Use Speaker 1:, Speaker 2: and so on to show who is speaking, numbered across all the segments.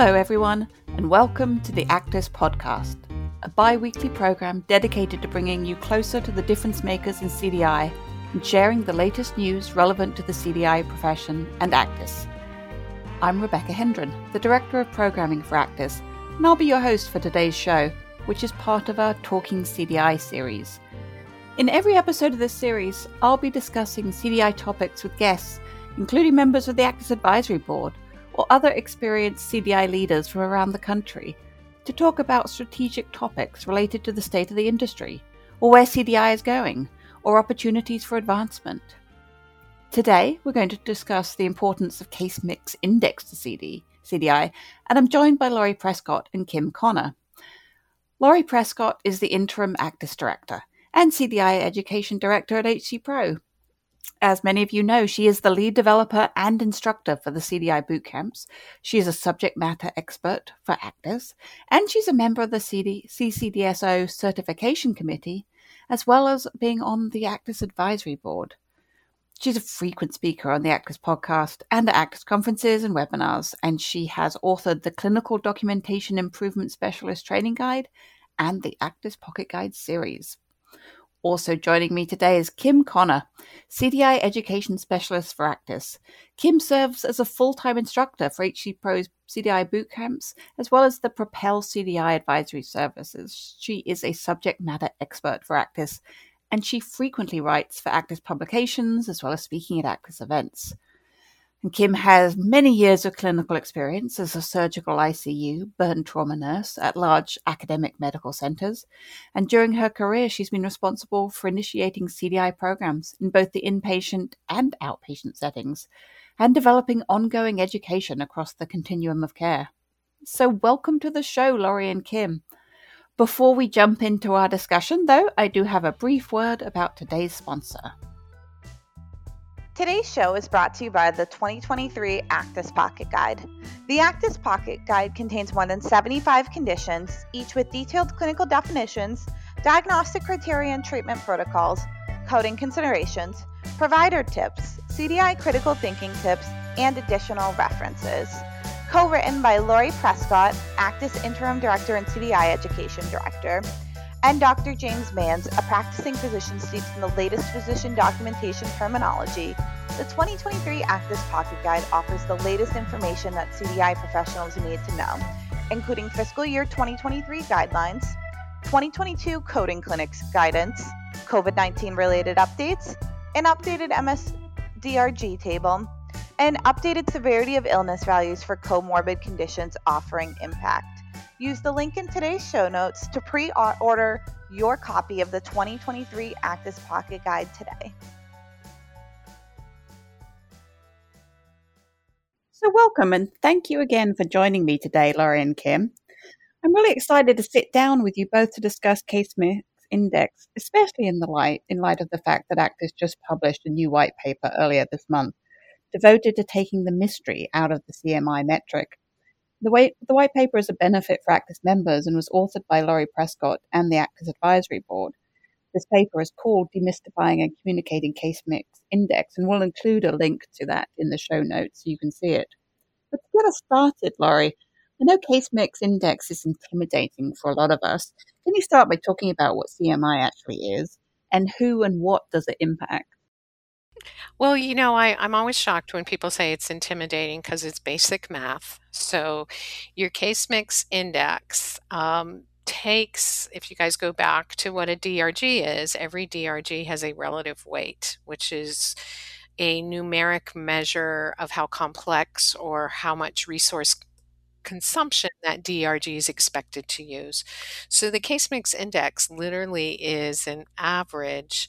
Speaker 1: Hello, everyone, and welcome to the ACDIS Podcast, a bi weekly program dedicated to bringing you closer to the difference makers in CDI and sharing the latest news relevant to the CDI profession and ACDIS. I'm Rebecca Hendren, the Director of Programming for ACDIS, and I'll be your host for today's show, which is part of our Talking CDI series. In every episode of this series, I'll be discussing CDI topics with guests, including members of the ACDIS Advisory Board or other experienced CDI leaders from around the country, to talk about strategic topics related to the state of the industry, or where CDI is going, or opportunities for advancement. Today, we're going to discuss the importance of case mix index to CD, CDI, and I'm joined by Laurie Prescott and Kim Conner. Laurie Prescott is the interim ACDIS Director and CDI Education Director at HC Pro. As many of you know, she is the lead developer and instructor for the CDI bootcamps. She is a subject matter expert for ACDIS, and she's a member of the CD, CCDSO Certification Committee, as well as being on the ACDIS Advisory Board. She's a frequent speaker on the ACDIS podcast and at ACDIS conferences and webinars, and she has authored the Clinical Documentation Improvement Specialist Training Guide and the ACDIS Pocket Guide series. Also joining me today is Kim Conner, CDI Education Specialist for ACDIS. Kim serves as a full time instructor for HC Pro's CDI boot camps, as well as the Propel CDI advisory services. She is a subject matter expert for ACDIS, and she frequently writes for ACDIS publications as well as speaking at ACDIS events. And Kim has many years of clinical experience as a surgical ICU burn trauma nurse at large academic medical centers. And during her career, she's been responsible for initiating CDI programs in both the inpatient and outpatient settings and developing ongoing education across the continuum of care. So, welcome to the show, Laurie and Kim. Before we jump into our discussion, though, I do have a brief word about today's sponsor.
Speaker 2: Today's show is brought to you by the 2023 ACDIS Pocket Guide. The ACDIS Pocket Guide contains more than 75 conditions, each with detailed clinical definitions, diagnostic criteria and treatment protocols, coding considerations, provider tips, CDI critical thinking tips, and additional references. Co written by Laurie Prescott, ACDIS Interim Director and CDI Education Director, and Dr. James Manns, a practicing physician steeped in the latest physician documentation terminology, the 2023 ACDIS Pocket Guide offers the latest information that CDI professionals need to know, including fiscal year 2023 guidelines, 2022 coding clinics guidance, COVID 19 related updates, an updated MSDRG table, and updated severity of illness values for comorbid conditions offering impact. Use the link in today's show notes to pre order your copy of the 2023 ACDIS Pocket Guide today.
Speaker 1: So, welcome and thank you again for joining me today, Laurie and Kim. I'm really excited to sit down with you both to discuss Case Mix Index, especially in the light in light of the fact that ACDIS just published a new white paper earlier this month devoted to taking the mystery out of the CMI metric. The, way, the white paper is a benefit for ACDIS members and was authored by Laurie Prescott and the ACDIS Advisory Board. This paper is called Demystifying and Communicating Case Mix Index, and we'll include a link to that in the show notes so you can see it. But to get us started, Laurie, I know Case Mix Index is intimidating for a lot of us. Can you start by talking about what CMI actually is and who and what does it impact?
Speaker 3: Well, you know, I, I'm always shocked when people say it's intimidating because it's basic math. So, your case mix index um, takes, if you guys go back to what a DRG is, every DRG has a relative weight, which is a numeric measure of how complex or how much resource consumption that DRG is expected to use. So the case mix index literally is an average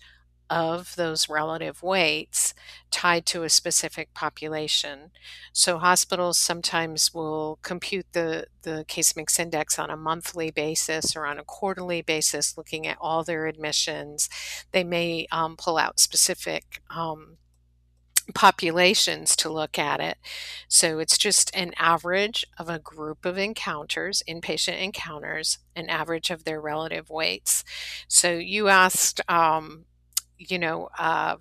Speaker 3: of those relative weights tied to a specific population. So hospitals sometimes will compute the, the case mix index on a monthly basis or on a quarterly basis, looking at all their admissions. They may um, pull out specific um, populations to look at it. So it's just an average of a group of encounters, inpatient encounters, an average of their relative weights. So you asked, um, you know, uh,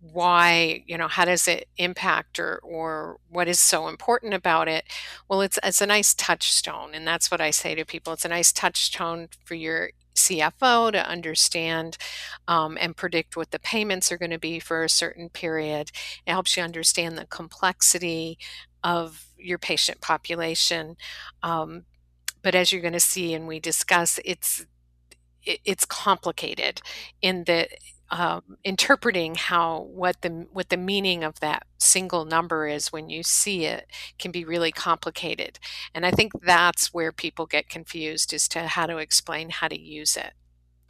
Speaker 3: why you know how does it impact or or what is so important about it? Well it's it's a nice touchstone and that's what i say to people it's a nice touchstone for your cfo to understand um, and predict what the payments are going to be for a certain period. It helps you understand the complexity of your patient population um, but as you're going to see and we discuss it's it, it's complicated in that um, interpreting how what the what the meaning of that single number is when you see it can be really complicated. And i think that's where people get confused as to how to explain how to use it.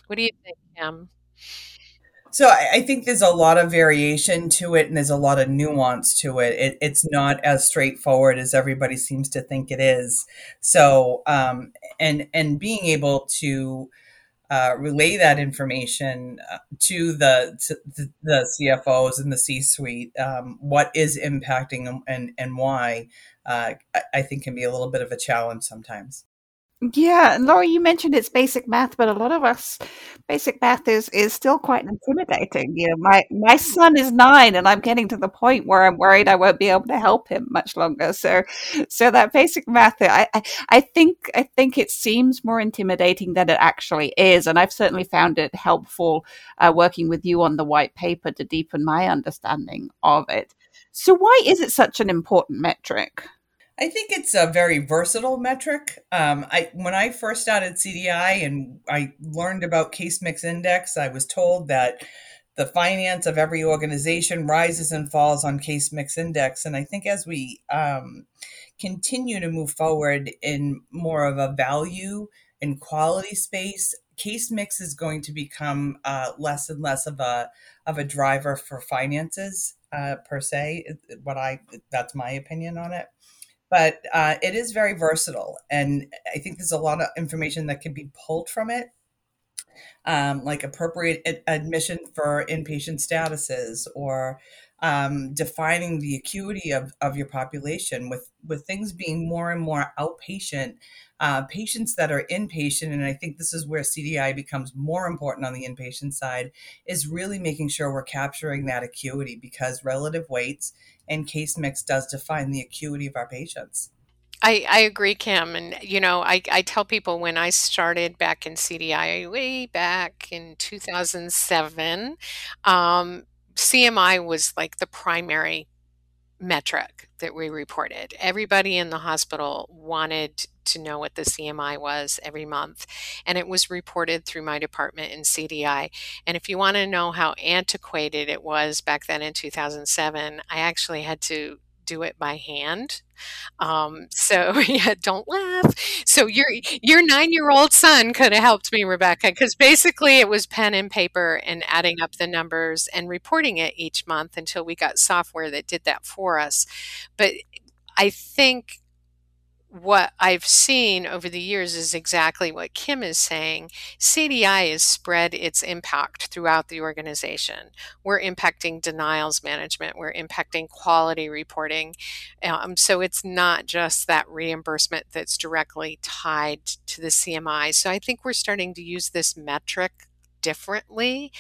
Speaker 3: What do you think kim?
Speaker 4: So I, think there's a lot of variation to it and there's a lot of nuance to it. it it's not as straightforward as everybody seems to think it is. So um, and and being able to uh, relay that information uh, to the to the CFOs and the C-suite. Um, what is impacting and and why? Uh, I think can be a little bit of a challenge sometimes.
Speaker 1: Yeah, and Laura, you mentioned it's basic math, but a lot of us, basic math is is still quite intimidating. You know, my my son is nine, and I'm getting to the point where I'm worried I won't be able to help him much longer. So, so that basic math, I I, I think I think it seems more intimidating than it actually is, and I've certainly found it helpful uh, working with you on the white paper to deepen my understanding of it. So, why is it such an important metric?
Speaker 4: I think it's a very versatile metric. Um, I when I first started CDI and I learned about case mix index, I was told that the finance of every organization rises and falls on case mix index. And I think as we um, continue to move forward in more of a value and quality space, case mix is going to become uh, less and less of a of a driver for finances uh, per se. What I that's my opinion on it but uh, it is very versatile and i think there's a lot of information that can be pulled from it um, like appropriate ad- admission for inpatient statuses or um, defining the acuity of, of your population with with things being more and more outpatient uh, patients that are inpatient and i think this is where cdi becomes more important on the inpatient side is really making sure we're capturing that acuity because relative weights and case mix does define the acuity of our patients
Speaker 3: I, I agree, Kim. And, you know, I, I tell people when I started back in CDI way back in 2007, um, CMI was like the primary metric that we reported. Everybody in the hospital wanted to know what the CMI was every month, and it was reported through my department in CDI. And if you want to know how antiquated it was back then in 2007, I actually had to do it by hand. Um, so yeah, don't laugh. So your your nine year old son could have helped me, Rebecca, because basically it was pen and paper and adding up the numbers and reporting it each month until we got software that did that for us. But I think what I've seen over the years is exactly what Kim is saying. CDI has spread its impact throughout the organization. We're impacting denials management, we're impacting quality reporting. Um, so it's not just that reimbursement that's directly tied to the CMI. So I think we're starting to use this metric differently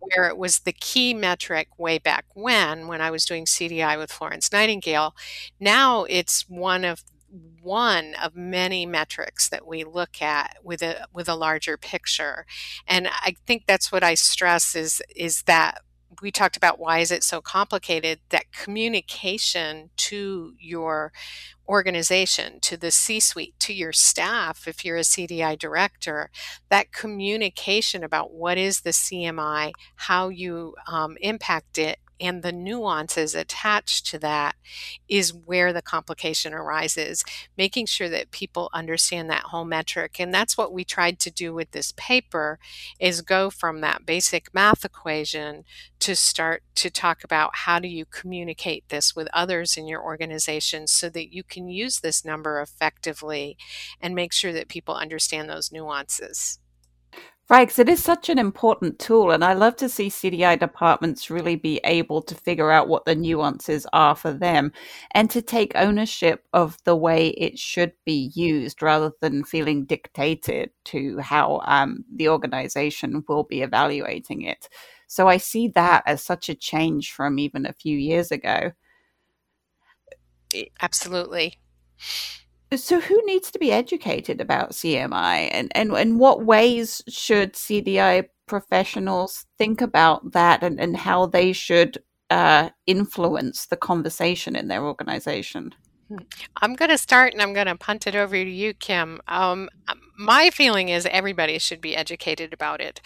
Speaker 3: where it was the key metric way back when when I was doing CDI with Florence Nightingale now it's one of one of many metrics that we look at with a with a larger picture. And i think that's what i stress is is that we talked about why is it so complicated that communication to your organization to the c suite to your staff if you're a cdi director that communication about what is the cmi how you um, impact it and the nuances attached to that is where the complication arises making sure that people understand that whole metric. And that's what we tried to do with this paper is go from that basic math equation to start to talk about how do you communicate this with others in your organization so that you can use this number effectively and make sure that people understand those nuances
Speaker 1: Right, because it is such an important tool, and I love to see CDI departments really be able to figure out what the nuances are for them and to take ownership of the way it should be used rather than feeling dictated to how um, the organization will be evaluating it. So I see that as such a change from even a few years ago.
Speaker 3: Absolutely.
Speaker 1: So who needs to be educated about CMI and, and, and what ways should CDI professionals think about that and, and how they should uh, influence the conversation in their organization?
Speaker 3: I'm going to start and I'm going to punt it over to you, Kim. Um, my feeling is everybody should be educated about it.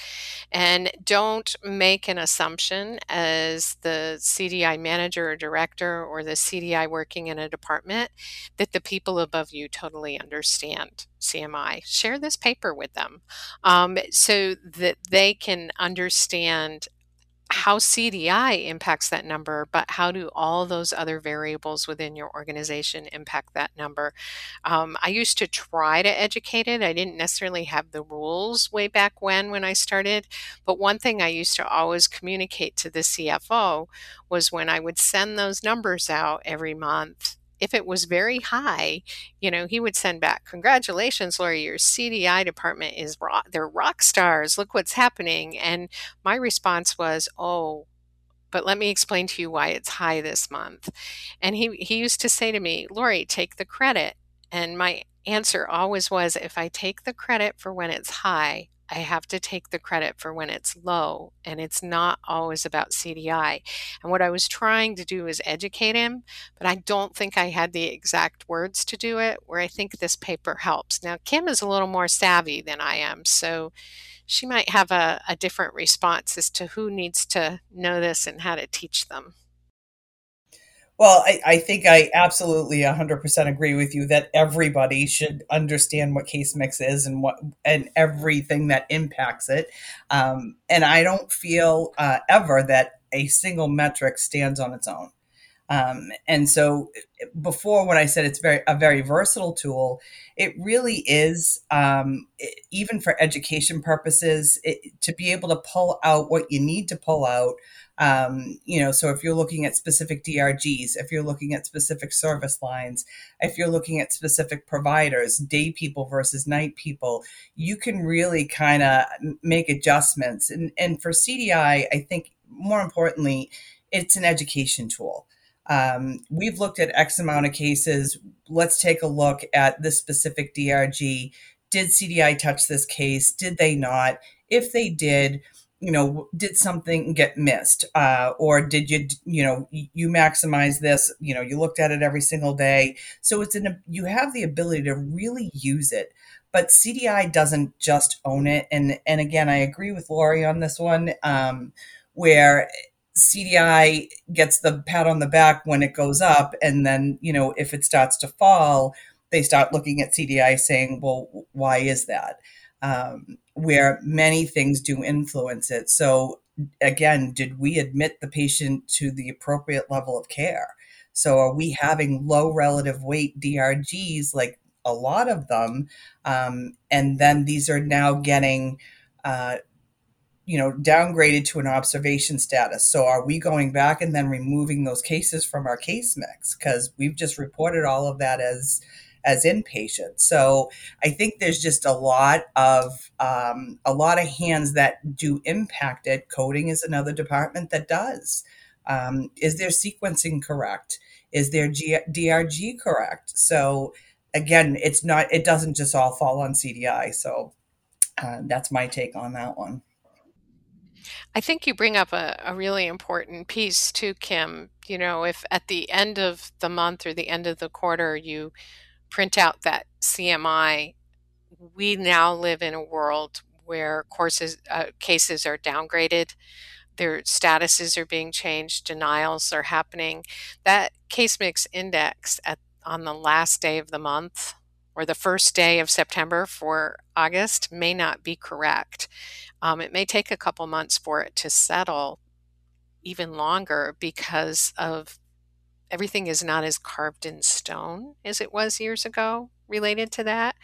Speaker 3: And don't make an assumption as the CDI manager or director or the CDI working in a department that the people above you totally understand CMI. Share this paper with them um, so that they can understand how CDI impacts that number, but how do all those other variables within your organization impact that number? Um, I used to try to educate it. I didn't necessarily have the rules way back when when I started, but one thing I used to always communicate to the CFO was when I would send those numbers out every month if it was very high, you know, he would send back, "Congratulations, Laurie, your CDI department is rock, they're rock stars. Look what's happening." And my response was, "Oh, but let me explain to you why it's high this month." And he he used to say to me, "Laurie, take the credit." And my answer always was, "If I take the credit for when it's high, I have to take the credit for when it's low, and it's not always about CDI. And what I was trying to do is educate him, but I don't think I had the exact words to do it, where I think this paper helps. Now, Kim is a little more savvy than I am, so she might have a, a different response as to who needs to know this and how to teach them.
Speaker 4: Well, I, I, think I absolutely 100% agree with you that everybody should understand what case mix is and what and everything that impacts it. Um, and I don't feel uh, ever that a single metric stands on its own. Um, and so, before when I said it's very a very versatile tool, it really is. Um, it, even for education purposes, it, to be able to pull out what you need to pull out um, you know, so if you're looking at specific DRGs, if you're looking at specific service lines, if you're looking at specific providers, day people versus night people, you can really kind of make adjustments. And, and for CDI, I think more importantly, it's an education tool. Um, we've looked at X amount of cases. Let's take a look at this specific DRG. Did CDI touch this case? Did they not? If they did, you know did something get missed? Uh, or did you you know you maximize this you know you looked at it every single day. So it's an you have the ability to really use it but cdi doesn't just own it. And and again i agree with laurie on this one um, where cdi gets the pat on the back when it goes up and then you know if it starts to fall they start looking at cdi saying well why is that? Um, where many things do influence it. So, again, did we admit the patient to the appropriate level of care? So, are we having low relative weight DRGs like a lot of them? Um, and then these are now getting, uh, you know, downgraded to an observation status. So, are we going back and then removing those cases from our case mix? Because we've just reported all of that as as inpatients. So I think there's just a lot of um, a lot of hands that do impact it. Coding is another department that does. Um, is their sequencing correct? Is their G- DRG correct? So again, it's not. It doesn't just all fall on CDI. So uh, that's my take on that one.
Speaker 3: I think you bring up a, a really important piece too, Kim. You know, if at the end of the month or the end of the quarter you print out that CMI, we now live in a world where courses uh, cases are downgraded. Their statuses are being changed denials are happening. That case mix index at on the last day of the month or the first day of september for august may not be correct. Um, it may take a couple months for it to settle even longer because of everything is not as carved in stone as it was years ago related to that.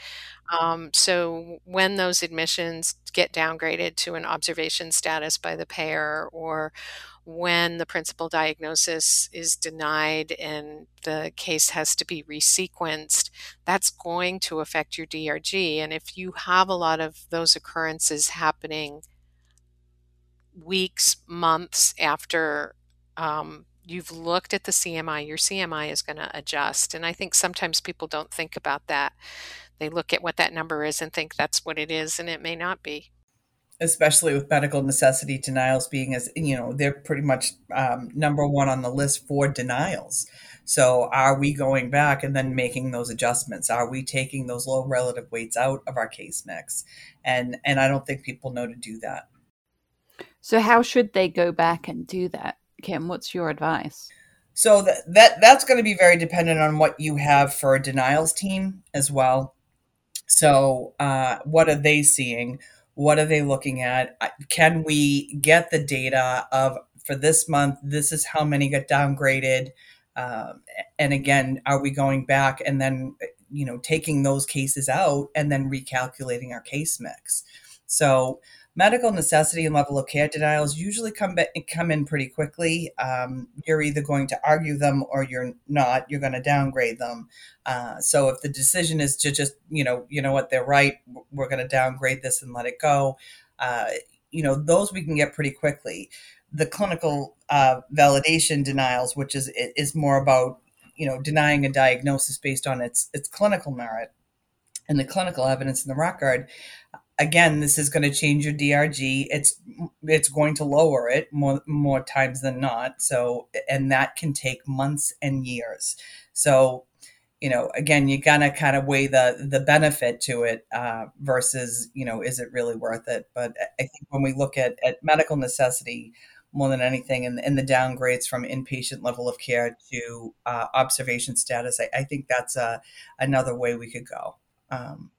Speaker 3: Um, so when those admissions get downgraded to an observation status by the payer, or when the principal diagnosis is denied and the case has to be resequenced, that's going to affect your DRG. And if you have a lot of those occurrences happening weeks, months after um, you've looked at the CMI, your CMI is going to adjust. And I think sometimes people don't think about that. They look at what that number is and think that's what it is, and it may not be.
Speaker 4: Especially with medical necessity denials being as, you know, they're pretty much um, number one on the list for denials. So are we going back and then making those adjustments? Are we taking those low relative weights out of our case mix? And and I don't think people know to do that.
Speaker 1: So how should they go back and do that? Kim, what's your advice?
Speaker 4: So that, that that's going to be very dependent on what you have for a denials team as well. So uh, what are they seeing? What are they looking at? Can we get the data of for this month? This is how many got downgraded. Um, and again, are we going back and then you know taking those cases out and then recalculating our case mix? So medical necessity and level of care denials usually come come in pretty quickly. Um, you're either going to argue them or you're not. You're going to downgrade them. Uh, so if the decision is to just you know you know what they're right, we're going to downgrade this and let it go. Uh, you know those we can get pretty quickly. The clinical uh, validation denials, which is is more about you know denying a diagnosis based on its its clinical merit and the clinical evidence in the record again, this is going to change your DRG. It's it's going to lower it more more times than not. So, and that can take months and years. So, you know, again, you gotta kind of weigh the the benefit to it uh, versus, you know, is it really worth it? But I think when we look at at medical necessity more than anything, and, and the downgrades from inpatient level of care to uh, observation status, I, I, think that's a another way we could go. Um,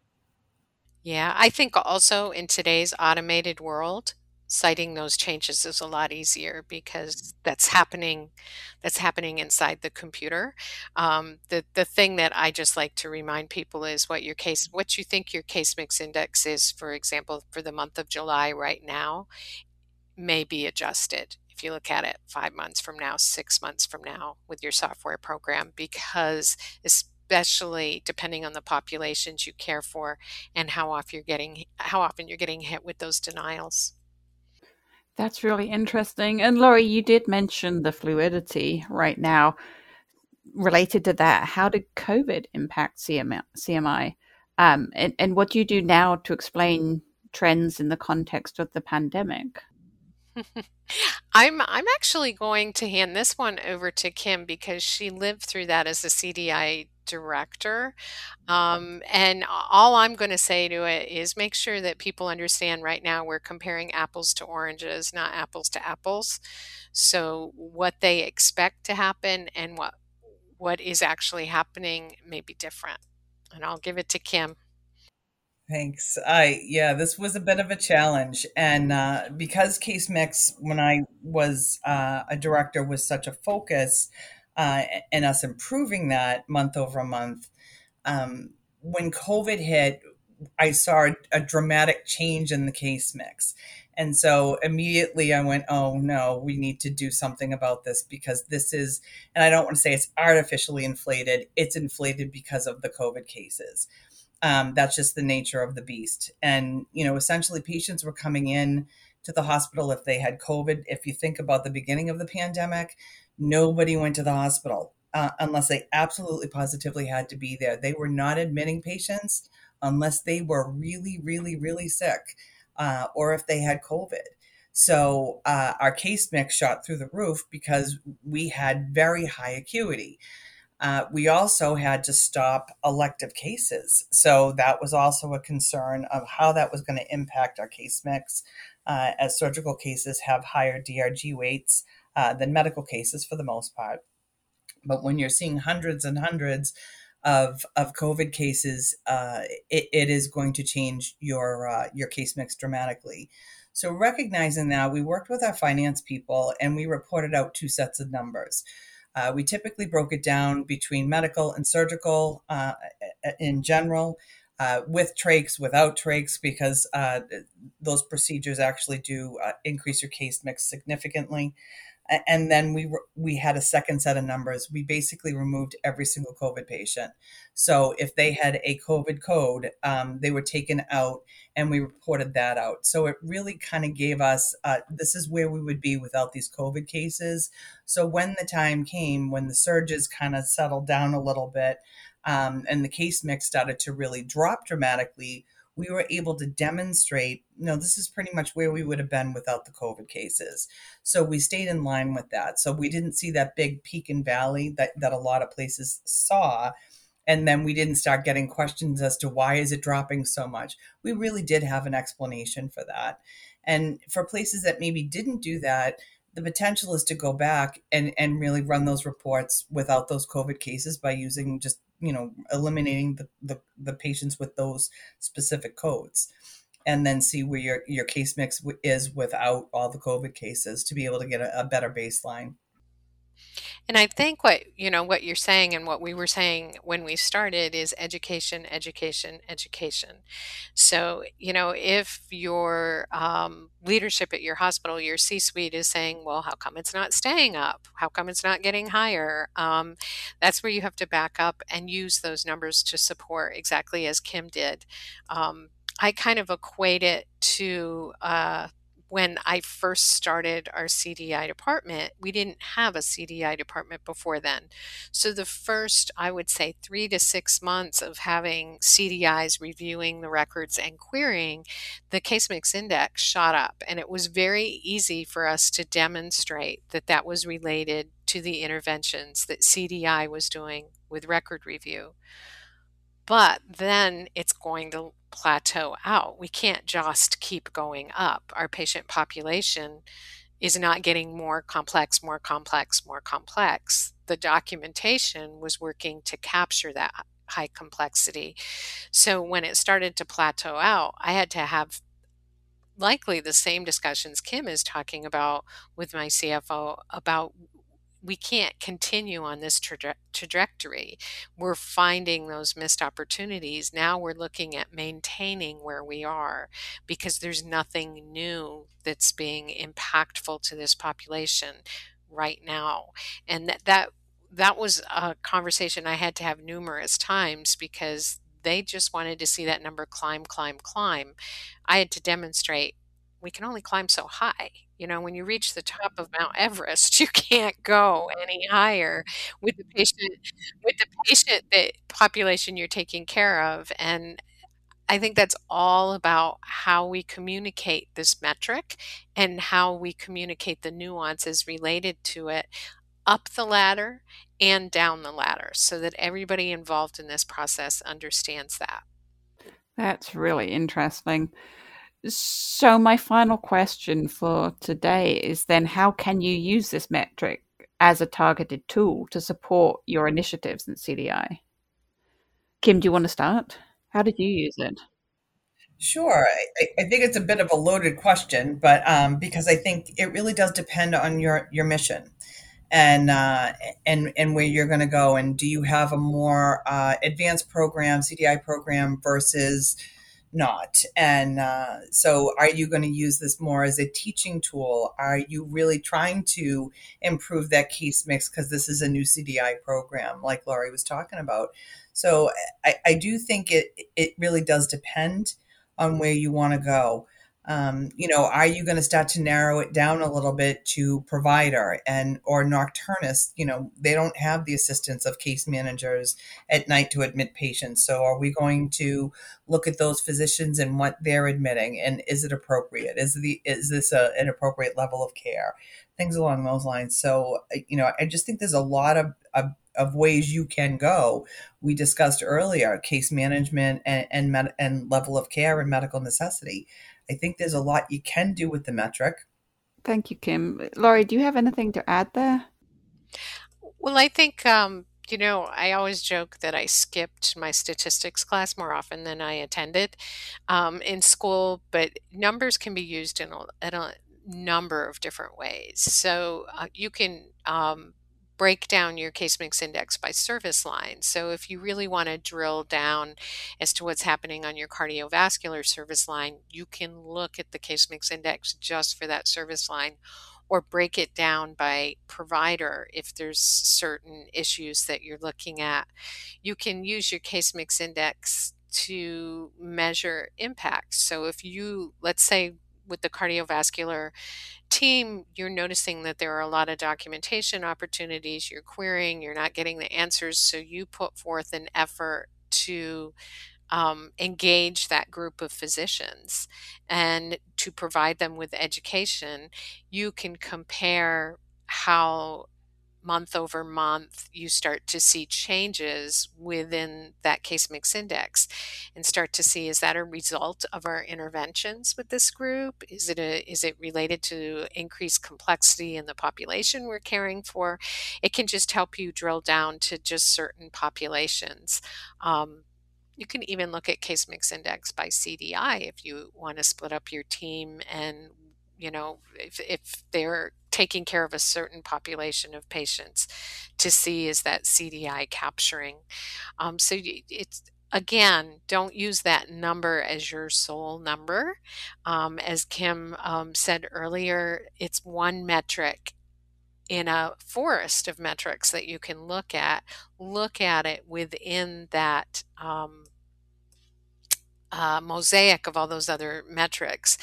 Speaker 3: yeah, I think also in today's automated world, citing those changes is a lot easier because that's happening that's happening inside the computer. Um, the the thing that I just like to remind people is what your case what you think your case mix index is, for example, for the month of July right now, may be adjusted if you look at it five months from now, six months from now with your software program, because especially depending on the populations you care for and how often you're getting how often you're getting hit with those denials.
Speaker 1: That's really interesting. And Laurie, you did mention the fluidity right now. Related to that, how did COVID impact CMI? Um, and, and what do you do now to explain trends in the context of the pandemic?
Speaker 3: I'm I'm actually going to hand this one over to Kim because she lived through that as a CDI director. Um, and all I'm going to say to it is make sure that people understand right now we're comparing apples to oranges, not apples to apples. So what they expect to happen and what what is actually happening may be different. And I'll give it to Kim.
Speaker 4: Thanks. I yeah, this was a bit of a challenge, and uh, because Case Mix, when I was uh, a director, was such a focus, uh, and us improving that month over month. Um, when COVID hit, I saw a, dramatic change in the case mix, and so immediately I went, "Oh no, we need to do something about this because this is." And I don't want to say it's artificially inflated; it's inflated because of the COVID cases um, that's just the nature of the beast. And, you know, essentially patients were coming in to the hospital if they had COVID. If you think about the beginning of the pandemic, nobody went to the hospital uh, unless they absolutely positively had to be there. They were not admitting patients unless they were really, really, really sick uh, or if they had COVID. So uh, our case mix shot through the roof because we had very high acuity. Uh, we also had to stop elective cases. So that was also a concern of how that was going to impact our case mix, uh, as surgical cases have higher DRG weights uh, than medical cases for the most part. But when you're seeing hundreds and hundreds of, of COVID cases, uh, it, it is going to change your uh, your case mix dramatically. So recognizing that, we worked with our finance people and we reported out two sets of numbers. Uh, we typically broke it down between medical and surgical uh, in general, uh, with trachs, without trachs, because those procedures actually do increase your case mix significantly. And then we we had a second set of numbers. We basically removed every single COVID patient. So if they had a COVID code, um, they were taken out, and we reported that out. So it really kind of gave us uh, this is where we would be without these COVID cases. So when the time came, when the surges kind of settled down a little bit, um, and the case mix started to really drop dramatically we were able to demonstrate, you know, this is pretty much where we would have been without the COVID cases. So we stayed in line with that. So we didn't see that big peak and valley that, that a lot of places saw. And then we didn't start getting questions as to why is it dropping so much. We really did have an explanation for that. And for places that maybe didn't do that, the potential is to go back and, and really run those reports without those COVID cases by using just you know eliminating the, the, the patients with those specific codes. And then see where your, your case mix is without all the covid cases to be able to get a, a better baseline
Speaker 3: and I think what, you know, what you're saying and what we were saying when we started is education, education, education. So, you know, if your um, leadership at your hospital, your C suite is saying, well, how come it's not staying up? How come it's not getting higher? Um, that's where you have to back up and use those numbers to support exactly as Kim did. Um, I kind of equate it to uh, when I first started our CDI department, we didn't have a CDI department before then. So the first, I would say, three to six months of having CDIs reviewing the records and querying, the case mix index shot up. And it was very easy for us to demonstrate that that was related to the interventions that CDI was doing with record review but then it's going to plateau out. We can't just keep going up. Our patient population is not getting more complex, more complex, more complex. The documentation was working to capture that high complexity. So when it started to plateau out, I had to have likely the same discussions Kim is talking about with my CFO about we can't continue on this traje- trajectory. We're finding those missed opportunities. Now we're looking at maintaining where we are because there's nothing new that's being impactful to this population right now. And that that that was a conversation I had to have numerous times because they just wanted to see that number climb, climb, climb. I had to demonstrate we can only climb so high. You know, when you reach the top of mm-hmm. Mount Everest, you can't go any higher with the patient with the patient that population you're taking care of. And I think that's all about how we communicate this metric and how we communicate the nuances related to it up the ladder and down the ladder so that everybody involved in this process understands that.
Speaker 1: That's really interesting. So, my final question for today is then how can you use this metric as a targeted tool to support your initiatives in CDI? Kim, do you want to start? How did you use it?
Speaker 4: Sure. I, I think it's a bit of a loaded question, but um, because I think it really does depend on your, your mission and uh, and and where you're going to go. And do you have a more uh, advanced program, CDI program, versus not. And uh, so, are you going to use this more as a teaching tool? Are you really trying to improve that case mix because this is a new CDI program, like Laurie was talking about? So, I, I do think it it really does depend on where you want to go um, you know, are you going to start to narrow it down a little bit to provider and or nocturnist? You know, they don't have the assistance of case managers at night to admit patients. So, are we going to look at those physicians and what they're admitting, and is it appropriate? Is the is this a, an appropriate level of care? Things along those lines. So, you know, I just think there's a lot of, of of ways you can go. We discussed earlier case management and and, med- and level of care and medical necessity. I think there's a lot you can do with the metric.
Speaker 1: Thank you, Kim. Laurie, do you have anything to add there?
Speaker 3: Well, I think, um, you know, I always joke that I skipped my statistics class more often than I attended um, in school, but numbers can be used in a, in a number of different ways. So uh, you can um, break down your case mix index by service line. So if you really want to drill down as to what's happening on your cardiovascular service line, you can look at the case mix index just for that service line. or break it down by provider if there's certain issues that you're looking at. You can use your case mix index to measure impact. So if you, let's say, with the cardiovascular team, you're noticing that there are a lot of documentation opportunities, you're querying, you're not getting the answers. So you put forth an effort to um, engage that group of physicians and to provide them with education. You can compare how month over month, you start to see changes within that case mix index and start to see is that a result of our interventions with this group? Is it a is it related to increased complexity in the population we're caring for? It can just help you drill down to just certain populations. Um, you can even look at case mix index by CDI if you want to split up your team and you know, if, if they're taking care of a certain population of patients to see is that CDI capturing. Um, so it's again, don't use that number as your sole number. Um, as Kim um, said earlier, it's one metric in a forest of metrics that you can look at. Look at it within that. Um, uh, mosaic of all those other metrics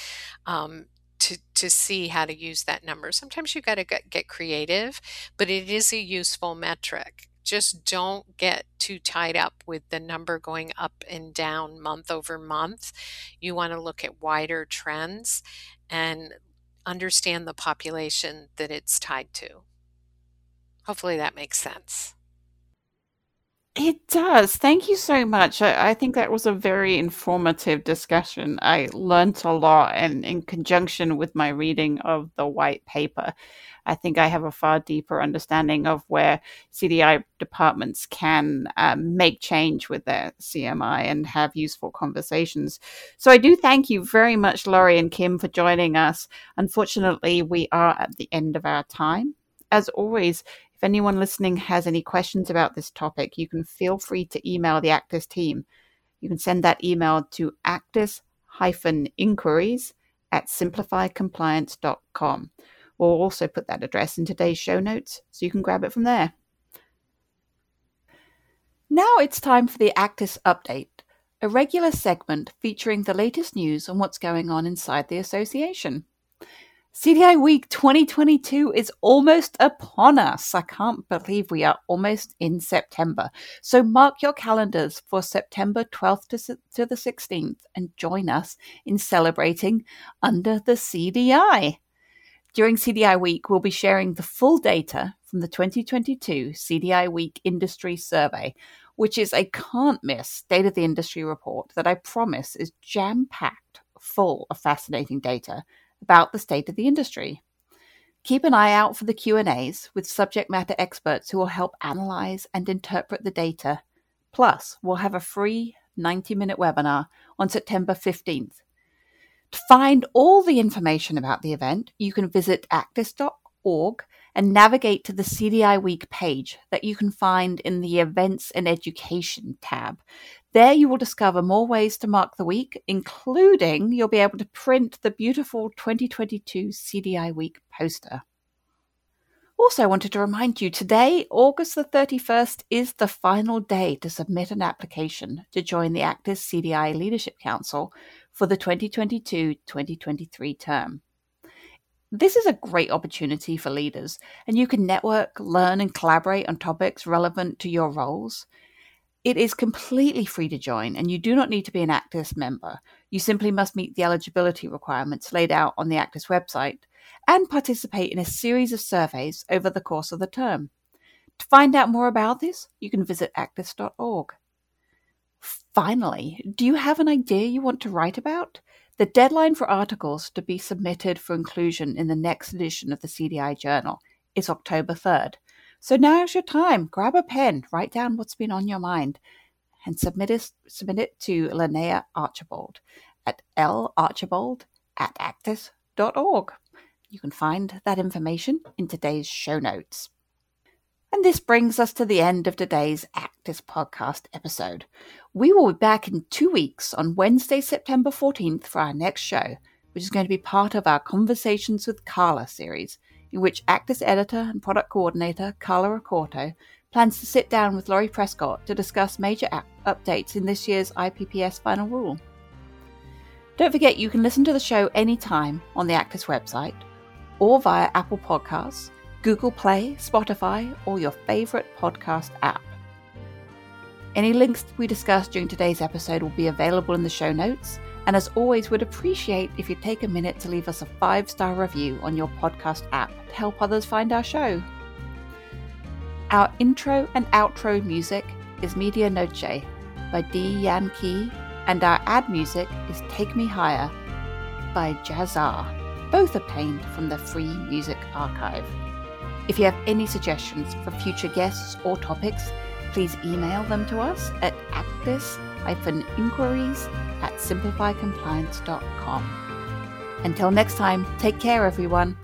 Speaker 3: um, to to see how to use that number. Sometimes you got to get creative, but it is a useful metric. Just don't get too tied up with the number going up and down month over month. You want to look at wider trends and understand the population that it's tied to. Hopefully that makes sense.
Speaker 1: It does. Thank you so much. I, I, think that was a very informative discussion. I learned a lot, and in conjunction with my reading of the white paper, I think I have a far deeper understanding of where CDI departments can um, make change with their CMI and have useful conversations. So I do thank you very much, Laurie and Kim, for joining us. Unfortunately, we are at the end of our time. As always, if anyone listening has any questions about this topic, you can feel free to email the ACDIS team. You can send that email to acdis-inquiries at simplifycompliance.com. We'll also put that address in today's show notes so you can grab it from there. Now it's time for the ACDIS Update, a regular segment featuring the latest news on what's going on inside the association. CDI Week 2022 is almost upon us. I can't believe we are almost in September. So mark your calendars for September 12th to, to the 16th and join us in celebrating under the CDI. During CDI Week, we'll be sharing the full data from the 2022 CDI Week Industry Survey, which is a can't miss state of the industry report that I promise is jam packed full of fascinating data about the state of the industry. Keep an eye out for the Q&As with subject matter experts who will help analyze and interpret the data. Plus, we'll have a free 90-minute webinar on September 15th. To find all the information about the event, you can visit acdis.org and navigate to the CDI Week page that you can find in the Events and Education tab. There you will discover more ways to mark the week, including you'll be able to print the beautiful 2022 CDI Week poster. Also, I wanted to remind you today, August the 31st, is the final day to submit an application to join the ACDIS CDI Leadership Council for the 2022 2023 term. This is a great opportunity for leaders, and you can network, learn, and collaborate on topics relevant to your roles. It is completely free to join, and you do not need to be an ACDIS member. You simply must meet the eligibility requirements laid out on the ACDIS website and participate in a series of surveys over the course of the term. To find out more about this, you can visit acdis.org. Finally, do you have an idea you want to write about? The deadline for articles to be submitted for inclusion in the next edition of the CDI Journal is October 3rd. So now's your time. Grab a pen, write down what's been on your mind, and submit it, submit it to Linnea Archibald at larchibald at acdis.org. You can find that information in today's show notes. And this brings us to the end of today's ACDIS podcast episode. We will be back in two weeks on Wednesday, September 14th for our next show, which is going to be part of our Conversations with Carla series in which ACDIS editor and product coordinator Carla Accorto plans to sit down with Laurie Prescott to discuss major app updates in this year's IPPS final rule. Don't forget you can listen to the show anytime on the ACDIS website or via Apple Podcasts, Google Play, Spotify, or your favorite podcast app. Any links we discussed during today's episode will be available in the show notes, and as always, would appreciate if you take a minute to leave us a five star review on your podcast app to help others find our show. Our intro and outro music is medianoche by D. Yan Key, and our ad music is Take Me Higher by Jahzzar, both obtained from the Free Music Archive. If you have any suggestions for future guests or topics, please email them to us at acdis-inquiries at simplifycompliance.com. Until next time, take care everyone